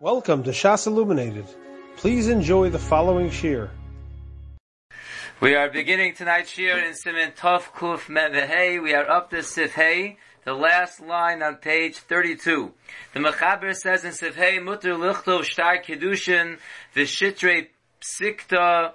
Welcome to Shas Illuminated. Please enjoy the following shir. We are beginning tonight's shir in Siman Tov Kuf Mevehei. We are up to Sifhei, the last line on page 32. The Mechaber says in Sifhei, Mutter Lichtov Shtar Kedushin, Vishitre Psikta,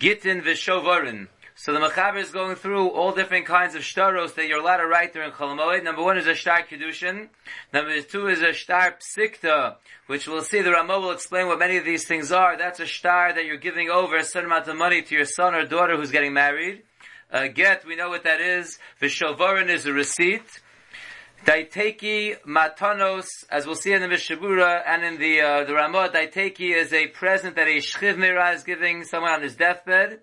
Gittin Vishovarin. So the Mechaber is going through all different kinds of shtaros that you're allowed to write during Chol Number one is a shtar kedushin. Number two is a shtar psikta, which we'll see. The Ramah will explain what many of these things are. That's a shtar that you're giving over a certain amount of money to your son or daughter who's getting married. Uh, get, we know what that is. Vishovarin is a receipt. Daiteki matanos, as we'll see in the Mishabura and in the uh, the Ramah, daiteki is a present that a shchiv mira is giving someone on his deathbed.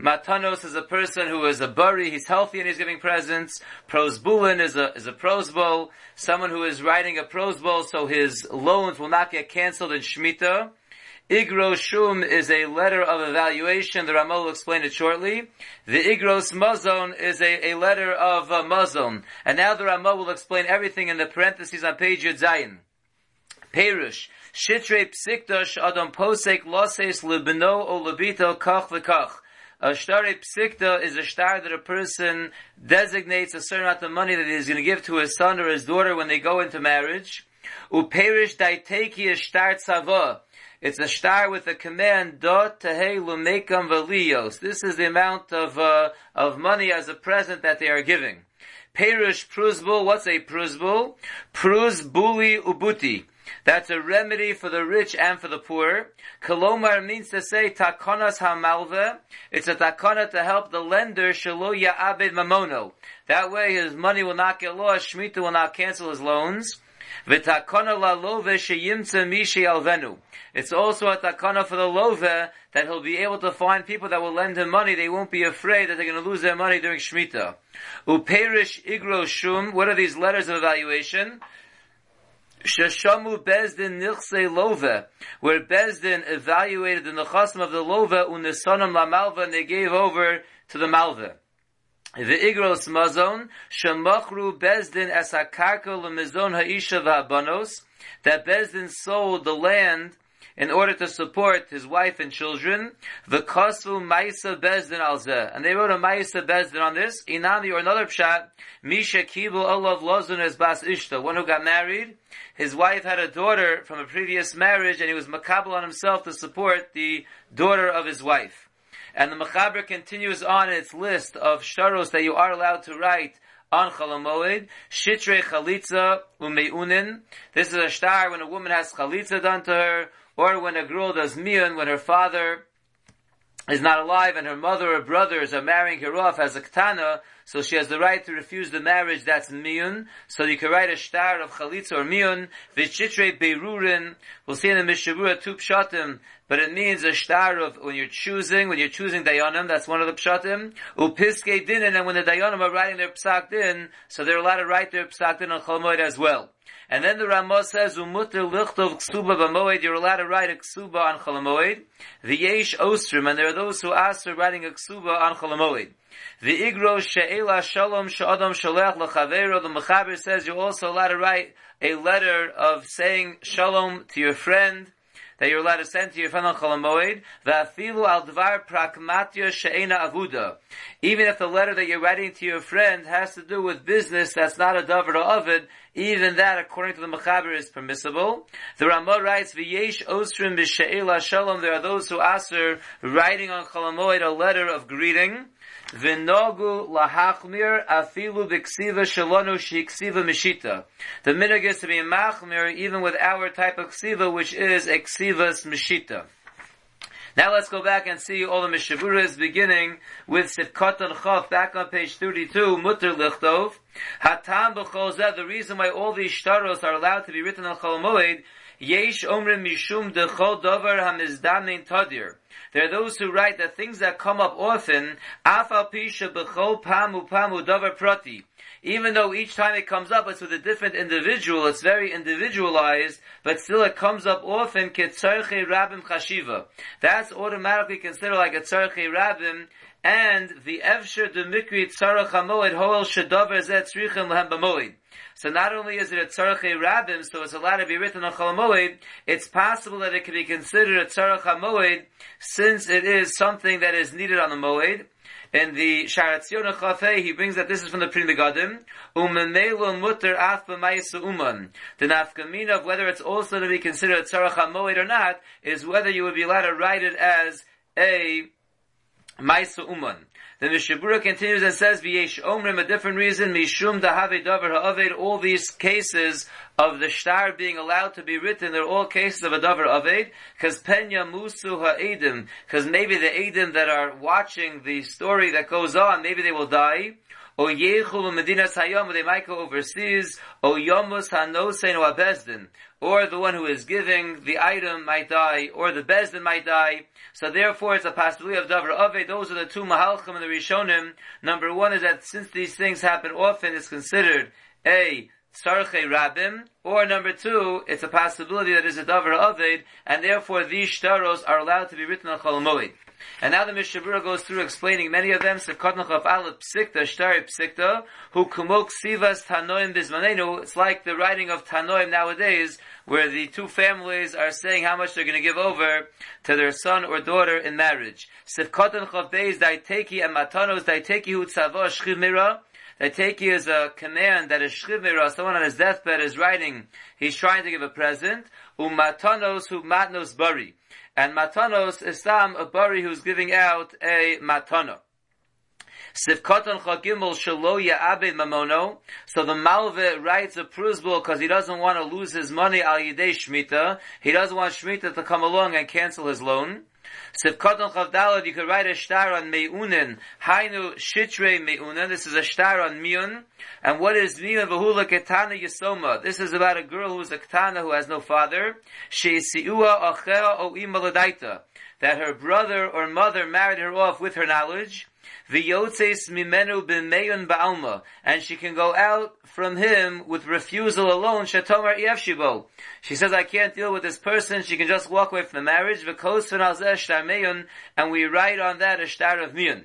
Matanos is a person who is a buri, he's healthy and he's giving presents. Prosbulin is a, is a prosbol, someone who is writing a prosbol so his loans will not get cancelled in Shemitah. Igros Shum is a letter of evaluation. The Ramah will explain it shortly. The Igros Mazon is a, a letter of uh, Mazon. And now the Ramah will explain everything in the parentheses on page Yud Zayin. Perush. Shitre psiktosh adam posek loses libino o libito kach v'kach. A shtare psikta is a star that a person designates a certain amount of money that he is going to give to his son or his daughter when they go into marriage. Uperish daiteki a star tzava. It's a star with a command, dot valios. This is the amount of, uh, of money as a present that they are giving. Perish pruzbul, what's a pruzbul? Pruzbuli ubuti. That's a remedy for the rich and for the poor. Kolomar means to say takonas hamalve. It's a takona to help the lender shalo ya'abed mamono. That way his money will not get lost. Shemitah will not cancel his loans. It's also a takona for the love that he'll be able to find people that will lend him money. They won't be afraid that they're going to lose their money during Shemitah. Uperish igro shum. What are these letters of evaluation? Sheshamu Bezdin Nichse Love, where Bezdin evaluated the Nechasim of the Love, Unisanam La Malva, and they gave over to the Malva. The Igros Mazon, Shemachru Bezdin as Lemizon Ha'isha V'Habanos, that Bezdin sold the land in order to support his wife and children. The Kosvu Maisa Bezdin Alzeh. And they wrote a Maisa Bezdin on this. Inami or another pshat, Misha Kibu Olav Lozun as Bas Ishta, one who got married. His wife had a daughter from a previous marriage and he was makabel on himself to support the daughter of his wife. And the Mechaber continues on its list of sharos that you are allowed to write on Chalamoid, Shitre Chalitza Umeunin. This is a star when a woman has Chalitza done to her, or when a girl does miyun, when her father is not alive and her mother or brothers are marrying her off as a ktana, so she has the right to refuse the marriage, that's miyun. So you can write a star of chalitza or miyun, v'chitre beirurin, we'll see in the Mishavura two pshatim, but it means a star of when you're choosing, when you're choosing dayanim, that's one of the pshatim, upiske dinin, and when the dayanim are writing their psak din, so they're allowed to write their psak din on chalmoid as well. And then the Ramah says, "Umuter lichtov ksuba b'moed." You're allowed to write a ksuba on cholamoed. The yesh ostrim, and there are those who ask for writing a ksuba on cholamoed. The igro she'ela shalom she'adam shalech l'chavero. The mechaber says you're also allowed to write a letter of saying shalom to your friend that you're allowed to send to your friend on Cholamoid, v'afilu al dvar pragmatio she'ena avuda. Even if the letter that you're writing to your friend has to do with business that's not a davar or ovid, even that, according to the Mechaber, is permissible. The Ramah writes, "V'yesh osrim b'she'ela shalom." There are those who aser writing on Cholamoid a letter of greeting. V'nogu lahachmir afilu b'ksiva shalonu shiksiva mishita. The minhag is to be machmir even with our type of ksiva, which is a mishita. Now let's go back and see all the Mishavuras beginning with Sifkat and Chav back on page 32, Mutter Lichtov. Hatam b'chol the reason why all these shtaros are allowed to be written on Chol Moed, Yesh omrim mishum dechol dover hamizdamin tadir. There are those who write that things that come up often. Even though each time it comes up, it's with a different individual, it's very individualized, but still it comes up often. That's automatically considered like a tzarche rabim, and the Evsher de Mikri Tzarech HaMoed Hoel Shedover Zet Tzrichim Lehem B'Moed. So not only is it a Tzarech Rabbim, so it's allowed to be written on Chol it's possible that it can be considered a Tzarech HaMoed since it is something that is needed on the Moed. In the Sharatzion Chafei, he brings that this is from the Pri Megadim. Umemelo mutter af b'maisu uman. The nafkamina of whether it's also to be considered tzarach hamoed or not is whether you would be allowed to write it as a Maisa Uman. The Mishabura continues and says, V'yesh omrim, a different reason, Mishum dahave davar ha'aved, all these cases of the shtar being allowed to be written, they're all cases of a davar aved, because penya musu ha'edim, because maybe the edim that are watching the story that goes on, maybe they will die, o go overseas, o hanosein o abezdin, or the one who is giving the item might die, or the bezdin might die. So therefore, it's a possibility of davar ave. Those are the two mahalchim and the rishonim. Number one is that since these things happen often, it's considered a sarche rabim, or number two, it's a possibility that is a davar aved, and therefore these shtaros are allowed to be written on chol and now the Mishabura goes through explaining many of them. Sekotnach of Aleph Psikta, Shtari Psikta, who kumok sivas Tanoim Bismanenu. It's like the writing of Tanoim nowadays, where the two families are saying how much they're going to give over to their son or daughter in marriage. Sivkotan Chav Beis Daiteki and Matanos Daiteki Hu Tzavo Shchimira. Daiteki is a command that is Shchimira, someone on his deathbed is writing, he's trying to give a present. Umatanos Hu Matnos Bari. And matanos is some a bari who's giving out a matana. Sivkotan chagimel shalo ya'abe mamono. So the malve writes a prusbul because he doesn't want to lose his money al yidei shmita. He doesn't want shmita to come along and cancel his loan. Sivkoton Chavdalad, you could write a star on Meunin, Hainu Shitre Meunin, this is a star on Miun, and what is Miun? Vahula Ketana Yisoma? This is about a girl who is a Ketana who has no father, Sheisiua Ochea O Imaladaita, that her brother or mother married her off with her knowledge, V'yotzes mimenu b'meyun ba'alma, and she can go out from him with refusal alone. Shetomar yefshibo. She says, I can't deal with this person. She can just walk away from the marriage. V'kos v'nalzeh shtar meyun, and we write on that a star of miyun.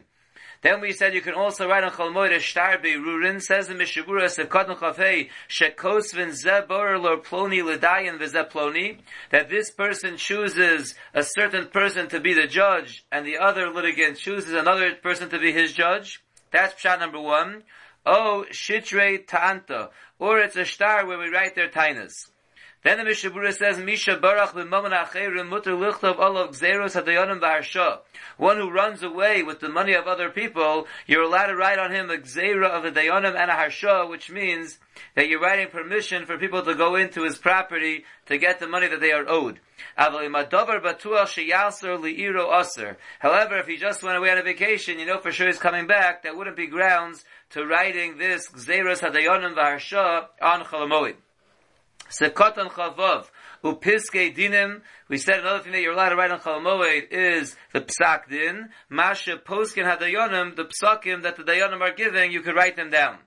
Then we said you can also write on Chalmoid a star beirurin, says the Mishabura Sevkot Chafei, Shekosvin Zebor Lor Ploni Lidayan Vizeploni, that this person chooses a certain person to be the judge, and the other litigant chooses another person to be his judge. That's shot number one. Oh, Shitre Ta'anta, or it's a star where we write their tainas. Then the Mishabura says, Misha Barach b'maman acherim mutter lichtov olav gzeros hadayonim b'harsha. One who runs away with the money of other people, you're allowed to write on him a gzera of a dayonim and a harsha, which means that you're writing permission for people to go into his property to get the money that they are owed. However, if he just went away on a vacation, you know for sure he's coming back, that wouldn't be grounds to writing this gzeros hadayonim v'harsha on chalamoid. Sekotan Chavav, Upiske Dinim, we said another thing that you're allowed to write on Chalamoed is the Psak Din, Masha Poskin Hadayonim, the Psakim that the Dayonim are giving, you could write them down.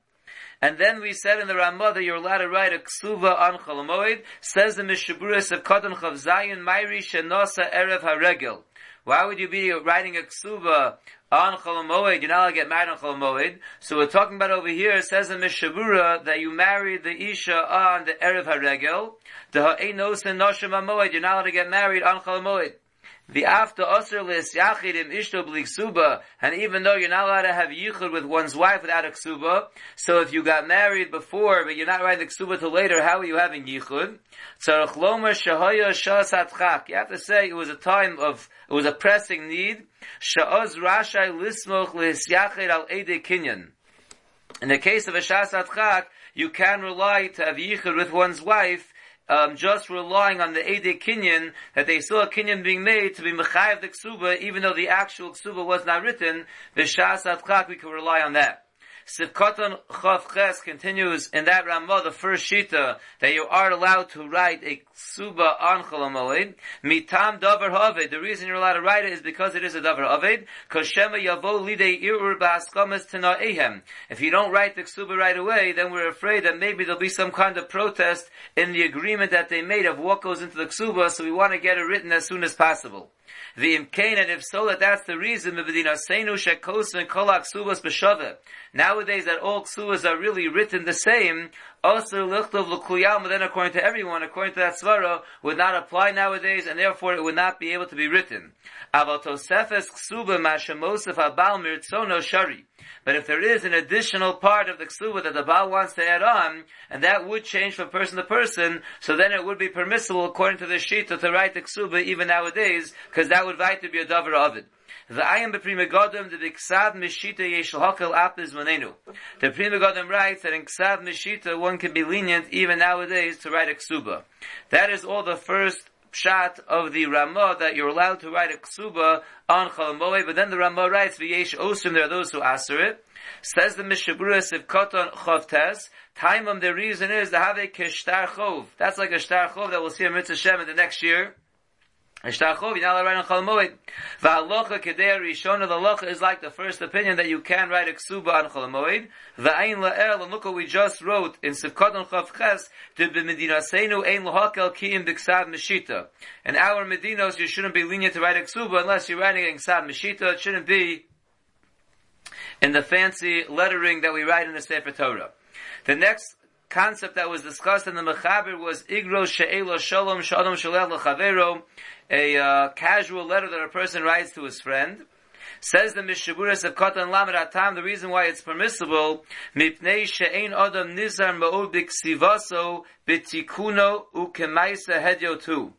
And then we said in the Ramah that you're allowed to write a ksuva on Chalamoid, says the Mishaburis of Kotan Chav Zayin, Mairi Shenosa Erev HaRegel. Why would you be writing a ksuba on Cholamoid? You're not allowed to get married on Cholamoid. So we're talking about over here, says the Mishabura, that you married the Isha on the Erev HaRegel. The Ha'enos and Noshim HaMoed, you're not allowed to get married on Cholamoid. The after osir lis yachidim ishto b'liksuba, and even though you're not allowed to have yichud with one's wife without a ksuba, so if you got married before, but you're not writing the ksuba till later, how are you having yichud? Tzarech lomer shahaya shas atchak. You have to say it was a time of, it was a pressing need. Sha'oz rashai lismoch lis yachid al ede kinyan. In the case of a shas atchak, you can rely to have yichud with one's wife, um, just relying on the Ede Kinyan, that they saw a Kinyan being made to be Mechayev the Ksuba, even though the actual Ksuba was not written, the Shas Atchak, we can rely on that. Sivkoton Chav Ches continues in that Ramah, the first Shita, that you are allowed to write a Ksuba on Cholamoid. Mitam Davar Haved. The reason you're allowed to write it is because it is a Davar Haved. Koshema Yavo Lidei Irur Ba'askamas Ehem. If you don't write the Ksuba right away, then we're afraid that maybe there'll be some kind of protest in the agreement that they made of what goes into the Ksuba, so we want to get it written as soon as possible. The imkain, and if so, that that's the reason, Nowadays that all ksuvas are really written the same, also lichtov l'kuyam, then according to everyone, according to that svara, would not apply nowadays, and therefore it would not be able to be written. But if there is an additional part of the ksuba that the Baal wants to add on, and that would change from person to person, so then it would be permissible according to the Shita to write the ksuba even nowadays, because that would write to be a davar of it. The ayam beprima godem the ksav mishita yeshel hakel apis manenu. The Pri Megadim writes that in ksav mishita one can be lenient even nowadays to write a ksuba. That is all the first pshat of the Ramah that you're allowed to write a ksuba on Chalamoe, but then the Ramah writes, V'yesh osim, there are those who answer it. Says the Mishabura if Koton Chovtes, Taimam, the reason is the Have a Keshtar Chov. That's like a Shtar Chov that we'll see in Mitzvah Shem in the next year. Ishtachov, you're not allowed to write on Chol kedei rishona, the halacha is like the first opinion that you can write a ksuba on Chol Moed. V'ayin la'er, and look what we just wrote in Sivkot on Chav Ches, to b'medinaseinu ein lohakel ki'im b'ksav meshita. In our medinos, you shouldn't be lenient to write a ksuba unless you're writing in ksav meshita. It shouldn't be in the fancy lettering that we write in the Sefer Torah. The next concept that was discussed in the Mechaber was Igro She'elo Shalom Shalom Shalel L'Chavero, a uh, casual letter that a person writes to his friend. Says the Mishaburas of Kotan Lamed Atam, the reason why it's permissible, Mipnei She'ein Odom Nizar Ma'od B'Ksivaso B'Tikuno Ukemaisa Hedyotu.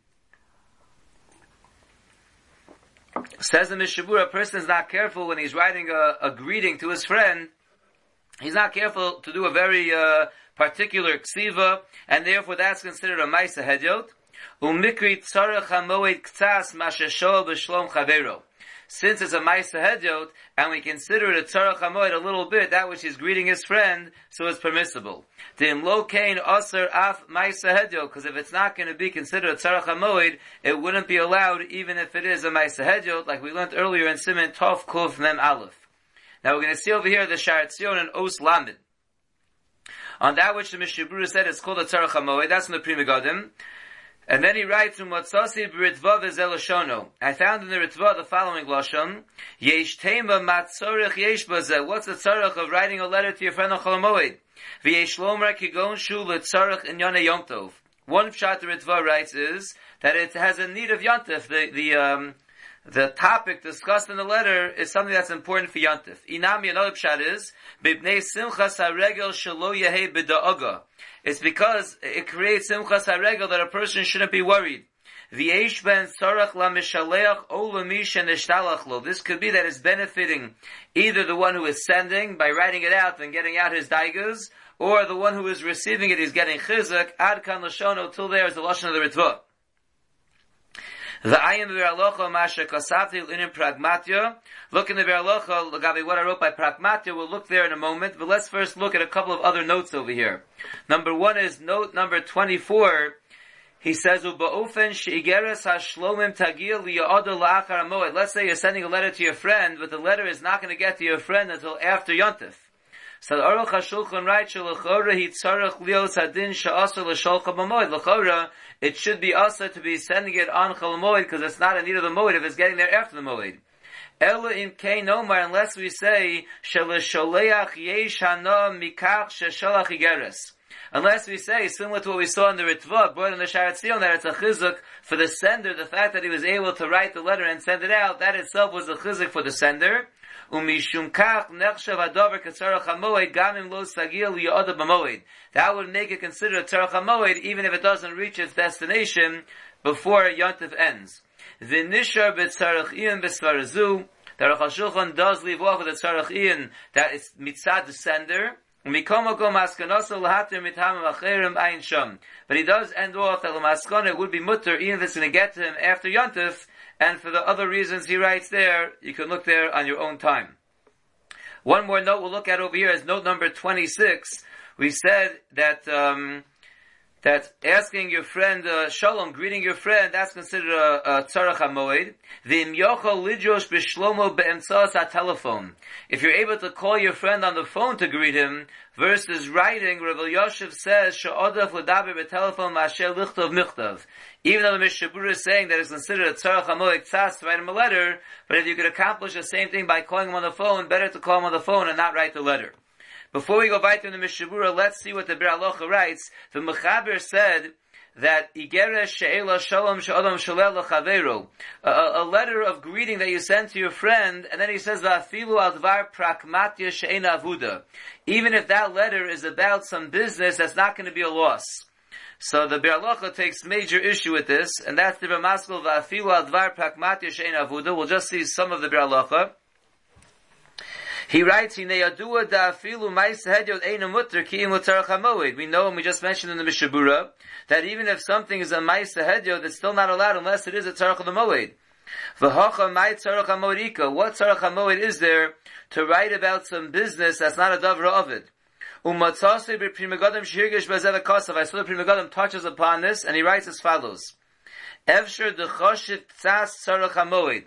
Says the Mishabura, a person is not careful when he's writing a, a, greeting to his friend, he's not careful to do a very uh, particular ksiva, and therefore that's considered a Maisa Hedyot. Umikri. Since it's a Maisa Hedyot, and we consider it a Tzarech HaMoed a little bit, that which he's greeting his friend, so it's permissible. Dim lo kain aser af Maisa Hedyot, because if it's not going to be considered a Tzarech HaMoed, it wouldn't be allowed even if it is a Maisa Hedyot, like we learned earlier in Simon Tov Kuf Mem Aleph. Now we're going to see over here the Sharat Zion and Os Lamed. On that which the Mishabura said it's called a Tzarech HaMoed, that's in the Pri Megadim. And then he writes from Motzasi b'Ritva v'Zelashono. I found in the Ritva the following lashon: Yesh tema matzorich yesh bazeh. What's the tzarich of writing a letter to your friend on Cholamoid? V'yesh lomer kigon shu l'tzarich in Yonah Yom Tov. One pshat the Ritva writes is that it has a need of Yontif. The the um, the topic discussed in the letter is something that's important for Yantif. Inami, another pshat is, Bibnei simchas haregel shelo yehe b'da'aga. It's because it creates simchas haregel that a person shouldn't be worried. This could be that it's benefiting either the one who is sending by writing it out and getting out his daigas, or the one who is receiving it is getting chizuk, ad kan till there is the lashon of the ritvah. The ayim v'arlocha masha kasati l'inin pragmatya. Look in the v'arlocha, Lagabi, what I wrote by pragmatya, we'll look there in a moment, but let's first look at a couple of other notes over here. Number one is note number 24, he says, "Uba'ofen sheigeres hashlomim tagil liya'odah la'achar moed." Let's say you're sending a letter to your friend, but the letter is not going to get to your friend until after Yontif. So the Aruch HaShulchan writes, "L'chora he tzarech lios hadin she'asa l'sholcha b'moed." L'chora, it should be asa to be sending it on Chol Moed because it's not a need of the Moed if it's getting there after the Moed. Ela in Kei Nomar, unless we say, Shelisholeach yesh hana mikach shesholach igeres. Unless we say, similar to what we saw in the Ritva, brought in the Sharat Zion, that it's a chizuk for the sender, the fact that he was able to write the letter and send it out, that itself was a chizuk for the sender. Umishum kach nechshav adover katzarach hamoed gamim lo sagil yoda b'moed. That would make it considered a tzarach hamoed even if it doesn't reach its destination before Yontif ends. V'nishar b'tzarach iyan b'svarazu. The Aruch HaShulchan does leave off with the tzarach iyan that is mitzad the sender. But he does end off that the would be mutter even if it's going to get him after Yontif, and for the other reasons he writes there, you can look there on your own time. One more note we'll look at over here is note number 26. We said that, um, that asking your friend uh, shalom, greeting your friend, that's considered a, tzarach hamoed. V'im yochol lidrosh b'shlomo be'emtzas telephone. If you're able to call your friend on the phone to greet him, versus writing, Rav Yoshev says, she'odaf l'daber b'telephone ma'asher lichtov michtav. Even though the Mishabura is saying that it's considered a tzarach hamoed tzas to write him a letter, but if you could accomplish the same thing by calling him on the phone, better to call him on the phone and not write the letter. Before we go back to the Mishabura, let's see what the Biur Halacha writes. The Mechaber said that Igeres She'ela Shalom She'adam Shalel L'Chaveru, a letter of greeting that you send to your friend, and then he says, Va'afilu Advar Prakmatya She'ena Avuda. Even if that letter is about some business, that's not going to be a loss. So the Biur Halacha takes major issue with this, and that's the Ramaskal Va'afilu Advar Prakmatya She'ena Avuda. We'll just see some of the Biur Halacha. He writes, "Hine yadua da afilu ma'is hedyot einu mutter ki mutar chamoed." We know, and we just mentioned in the Mishabura, that even if something is a ma'is hedyot, it's still not allowed unless it is a moed. V'hocha ma'it tzarach hamoedika. What tzarach hamoed is there to write about some business that's not a davra of it? I saw the Pri Megadim touches upon this, and he writes as follows: Evsher dechoshiv tzas tzarach hamoed.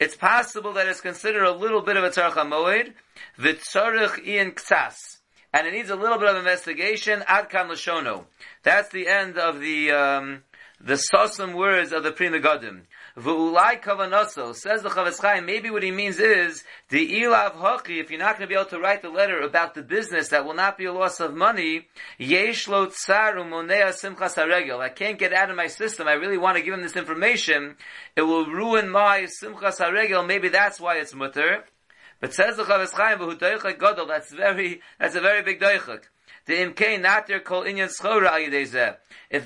It's possible that it's considered a little bit of a tzarech hamoed, v'tzarech ian ktsas, and it needs a little bit of investigation. Ad kan l'shono. That's the end of the um, the sosim words of the Pri Megadim. V'ulai kavanoso, says the Chofetz Chaim, maybe what he means is, the ilav hoki, if you're not going to be able to write the letter about the business that will not be a loss of money, yesh lo tsaru monea simchas haregel. I can't get out of my system, I really want to give him this information, it will ruin my simchas haregel, maybe that's why it's mutter. But says the Chofetz Chaim, that's very, that's a very big doichak. If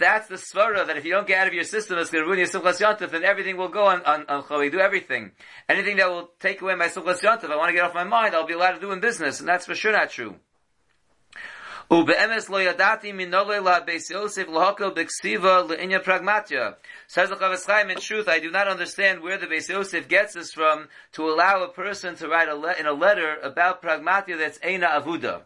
that's the svara, that if you don't get out of your system, it's going to ruin your yontif, then everything will go on, on, on choli, do everything. Anything that will take away my simchas yontif, I want to get off my mind, I'll be allowed to do in business, and that's for sure not true. Ube'emes lo. Says the Chaim, in truth, I do not understand where the Beis Yosef gets this from to allow a person to write a le- in a letter about pragmatya that's eina avuda.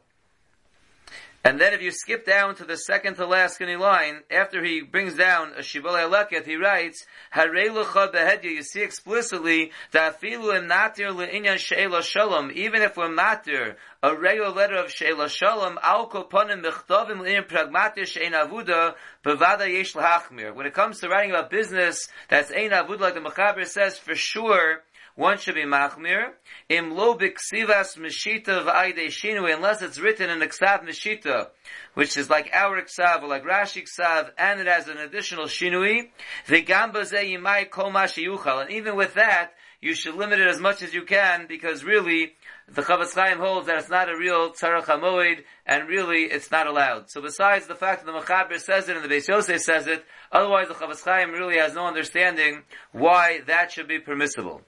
And then if you skip down to the second to last skinny line, after he brings down a Shibbolei Leket, he writes, Hareilucha behedya, you see explicitly, that afilu im natir le'inyan she'ela shalom, even if we're matir, a regular letter of she'ela shalom, al koponim mechdovim le'inyan pragmatir she'en avuda, bevada yesh. When it comes to writing about business, that's ein avuda, like the Mechaber says, for sure, one should be machmir. Im lo biksivas meshita v'aydei shinui, unless it's written in a ksav meshita, which is like our ksav or like Rashi ksav, and it has an additional shinui. V'gam bazeh yimai kol yuchal. And even with that, you should limit it as much as you can, because really, the Chofetz Chaim holds that it's not a real tzarach hamoed, and really, it's not allowed. So besides the fact that the Mechaber says it and the Beis Yosef says it, otherwise the Chofetz Chaim really has no understanding why that should be permissible.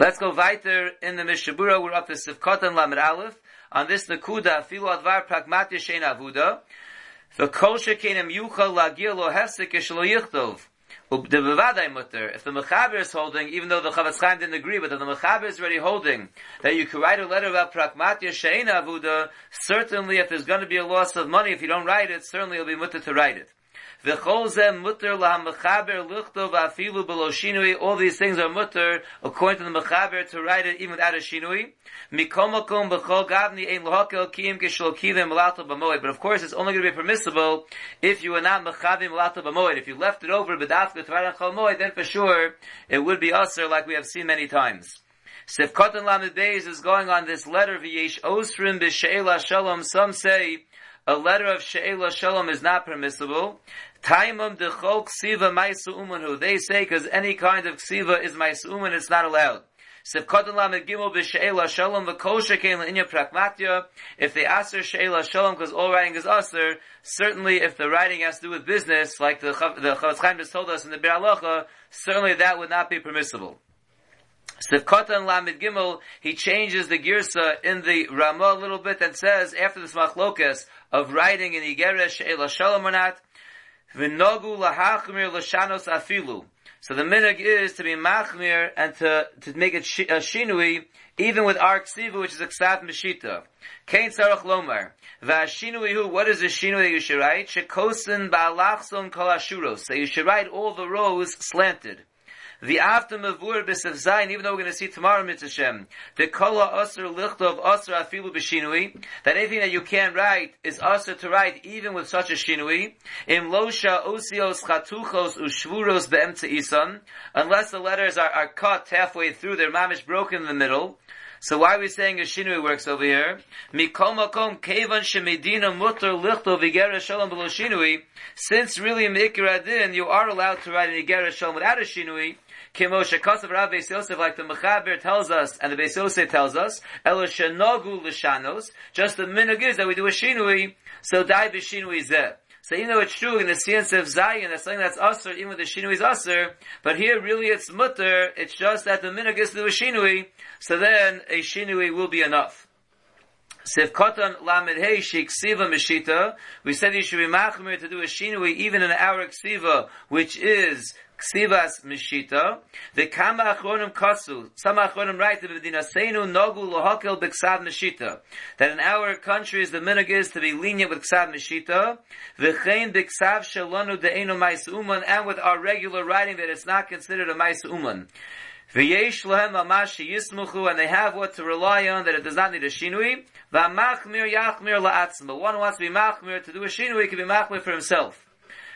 Let's go weiter in the Mishabura. We're up to Sivkot and Lamed Aleph. On this Nakuda, Filo Advar Pragmatia Shein Avuda. The Kol Shekenim Yuchal Lagir Lo Hefsek Yishlo Yichtov. The Bevadai Mutter, if the Mechaber is holding, even though the Chofetz Chaim didn't agree, but if the Mechaber is already holding, that you could write a letter about Pragmatia Shein Avuda, certainly if there's going to be a loss of money, if you don't write it, certainly it'll be mutter to write it. All these things are mutter according to the mechaber to write it even without a shinui. But of course, it's only going to be permissible if you are not mechavim malato b'moed. If you left it over b'dafka to write on then for sure it would be usher like we have seen many times. Lamed Beis is going on this letter v'yesh osrim b'she'ela shalom. Some say a letter of she'ela shalom is not permissible. Taimum ksiva maisu. They say because any kind of ksiva is maisu uman, it's not allowed. If they aser she'ela shalom because all writing is aser, certainly if the writing has to do with business, like the the Chofetz Chaim just told us in the Biur Halacha, certainly that would not be permissible. Sefkotan Lamed Gimel, he changes the girsa in the Ramah a little bit and says, after this machlokas of writing in Igeresh She'ela Shalom or not, V'nogu lahachmir l'shanos afilu. So the minig is to be machmir and to, to make it shi, a shinui, even with ark siva, which is a ksav meshita. Kain sarach lomar. Vashinui hu, what is the shinui that you should write? Shekosin ba'alachson kol ashuros. So you should write all the rows slanted. The after mavur b'sev zayin, even though we're going to see tomorrow mitzvah the kola aser lichtov aser afilu b'shinui, that anything that you can write is aser to write even with such a shinui, im losha osios chatuchos ushvuros be'emtze isan, unless the letters are, are cut halfway through, they're mamish broken in the middle, so why are we saying a shinui works over here? Mikol makom kevan shemedina mutter lichto v'gera shalom below shinui. Since really in Ikir you are allowed to write an Igera shalom without a shinui, Kimosha Kosav Rav Beis Yosef, like the Mechaber tells us, and the Beis Yosef tells us, Elo just the minhag is that we do a shinui, so die b'shinui zeh. So even though it's true in the sense of Zion, that's something that's usher, even with the shinui is usher, but here really it's mutter, it's just that the minhag is to do a shinui, so then a shinui will be enough. Sif Kotan Lamed Hey Siva Meshita. We said you should be machmir to do a shinui even in our ksiva, which is Ksivas Mishita, the Kama Achronim Kasu, some Achronim write that Medina Nogu Mishita, that in our countries the minig is to be lenient with Ksav Mishita, V'chein B'Ksav Shalonu De'enu Mais Uman, and with our regular writing that it's not considered a Mais Uman. V'yesh lehem mamash yismuchu, and they have what to rely on, that it does not need a shinui. V'amachmir yachmir la'atzma. One wants to be machmir, to do a shinui, can be machmir for himself.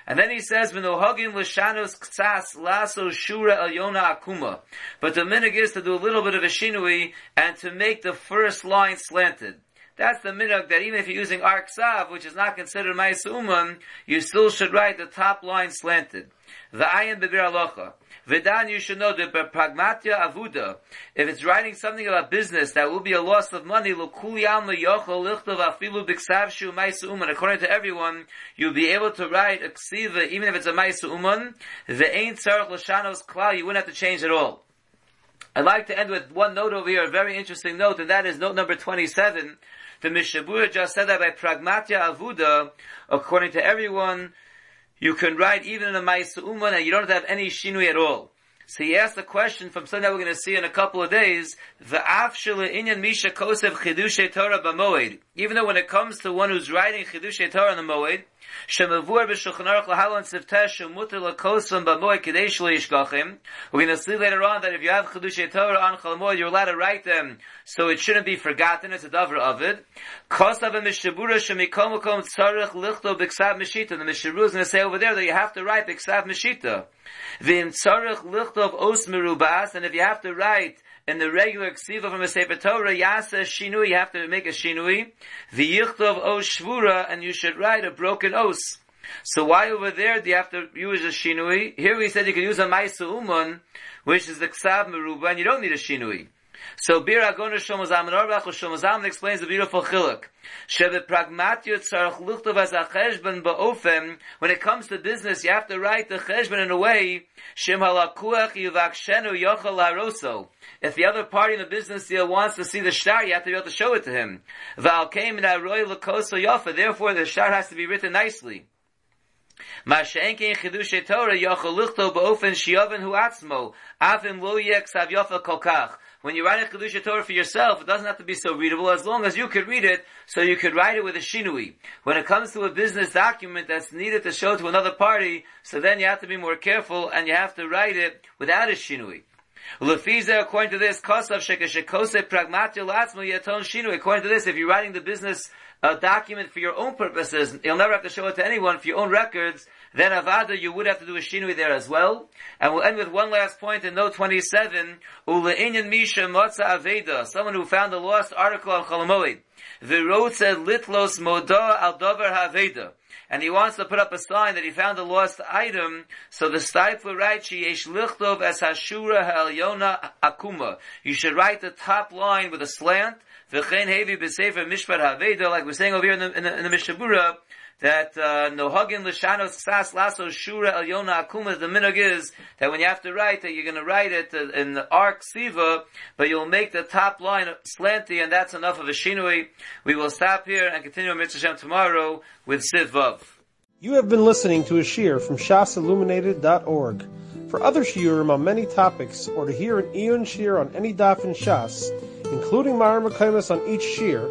And then he says, "V'nohagin l'shanos ktsas laso shura el yona akuma." But the minig is to do a little bit of a shinui and to make the first line slanted. That's the minig that even if you're using ark sav, which is not considered ma'isuman, you still should write the top line slanted. The ayin bebir alocha. Vedan, you should know that pragmatia avuda, if it's writing something about business that will be a loss of money, according to everyone, you'll be able to write a ksiva, even if it's a maisu uman, the ain't tzarech l'shanos klal, you wouldn't have to change at all. I'd like to end with one note over here, a very interesting note, and that is note number 27. The Mishabura just said that by pragmatia avuda, according to everyone, you can write even in a Maisa Uman and you don't have any Shinui at all. So he asked a question from something that we're going to see in a couple of days. The. Even though when it comes to one who's writing chidushay Torah on the moed, shemavur b'shulchan aruch lahalon sivtesh umuter lakosam b'moed kadesh yishgachim. We're going to see later on that if you have chidushay Torah on chalamoed, you're allowed to write them, so it shouldn't be forgotten. It's a davar of it. Kosav mishabura shemikom makom tzarech lichto b'ksav mishita. The mishabura is going to say over there that you have to write b'ksav mishita. V'im tzarech lichto of os merubas, and if you have to write in the regular ksiva from a Sefer Torah, yasa shinui, you have to make a shinui. V'yichtov os shvura, and you should write a broken os. So why over there do you have to use a shinui? Here we said you can use a maisa uman, which is the ksav meruba, and you don't need a shinui. So Bir Agona Shomazam and Orbach Shomazam explains the beautiful chiluk. Shebe pragmatio tzarech luchtov as a cheshben. When it comes to business, you have to write the cheshben in a way. Shem halakuach yuvakshenu yochel haroso. If the other party in the business deal wants to see the shtar, you have to be able to show it to him. Val came in aroy lakoso yofa. Therefore, the shtar has to be written nicely. Masha'enke chidushe Torah yochel luchtov ba'ofen shiyoven hu atzmo. Avim lo yek sav yofa kolkach when you write a Kedusha Torah for yourself, it doesn't have to be so readable as long as you could read it, so you could write it with a shinui. When it comes to a business document that's needed to show to another party, so then you have to be more careful and you have to write it without a shinui. according to this, kosav shekashekose pragmatio latzmo yaton shinui. According to this, if you're writing the business uh, document for your own purposes, you'll never have to show it to anyone for your own records, then avada you would have to do a shinui there as well. And we'll end with one last point in note 27. Ule'inyan misha motza aveda, someone who found a lost article on Cholamoid. Said litlos moda al dover haveda. And he wants to put up a sign that he found a lost item, so the Steipler writes, Yesh lichtov es hashura ha'elyona akuma. You should write the top line with a slant, v'chein hevi b'sefer mishpat haveda, like we're saying over here in the, in the, in the Mishabura, that uh, nohagin l'shanos ksas laso shura el yona akuma. The minog is that when you have to write that you're going to write it in the arc siva, but you'll make the top line slanty, and that's enough of a shinui. We will stop here and continue Mitzvah tomorrow with Siv Vav. You have been listening to a shear from shasilluminated.org. For other shiurim on many topics, or to hear an Eon shir on any daf in Shas, including Mara Mekaimas on each shir,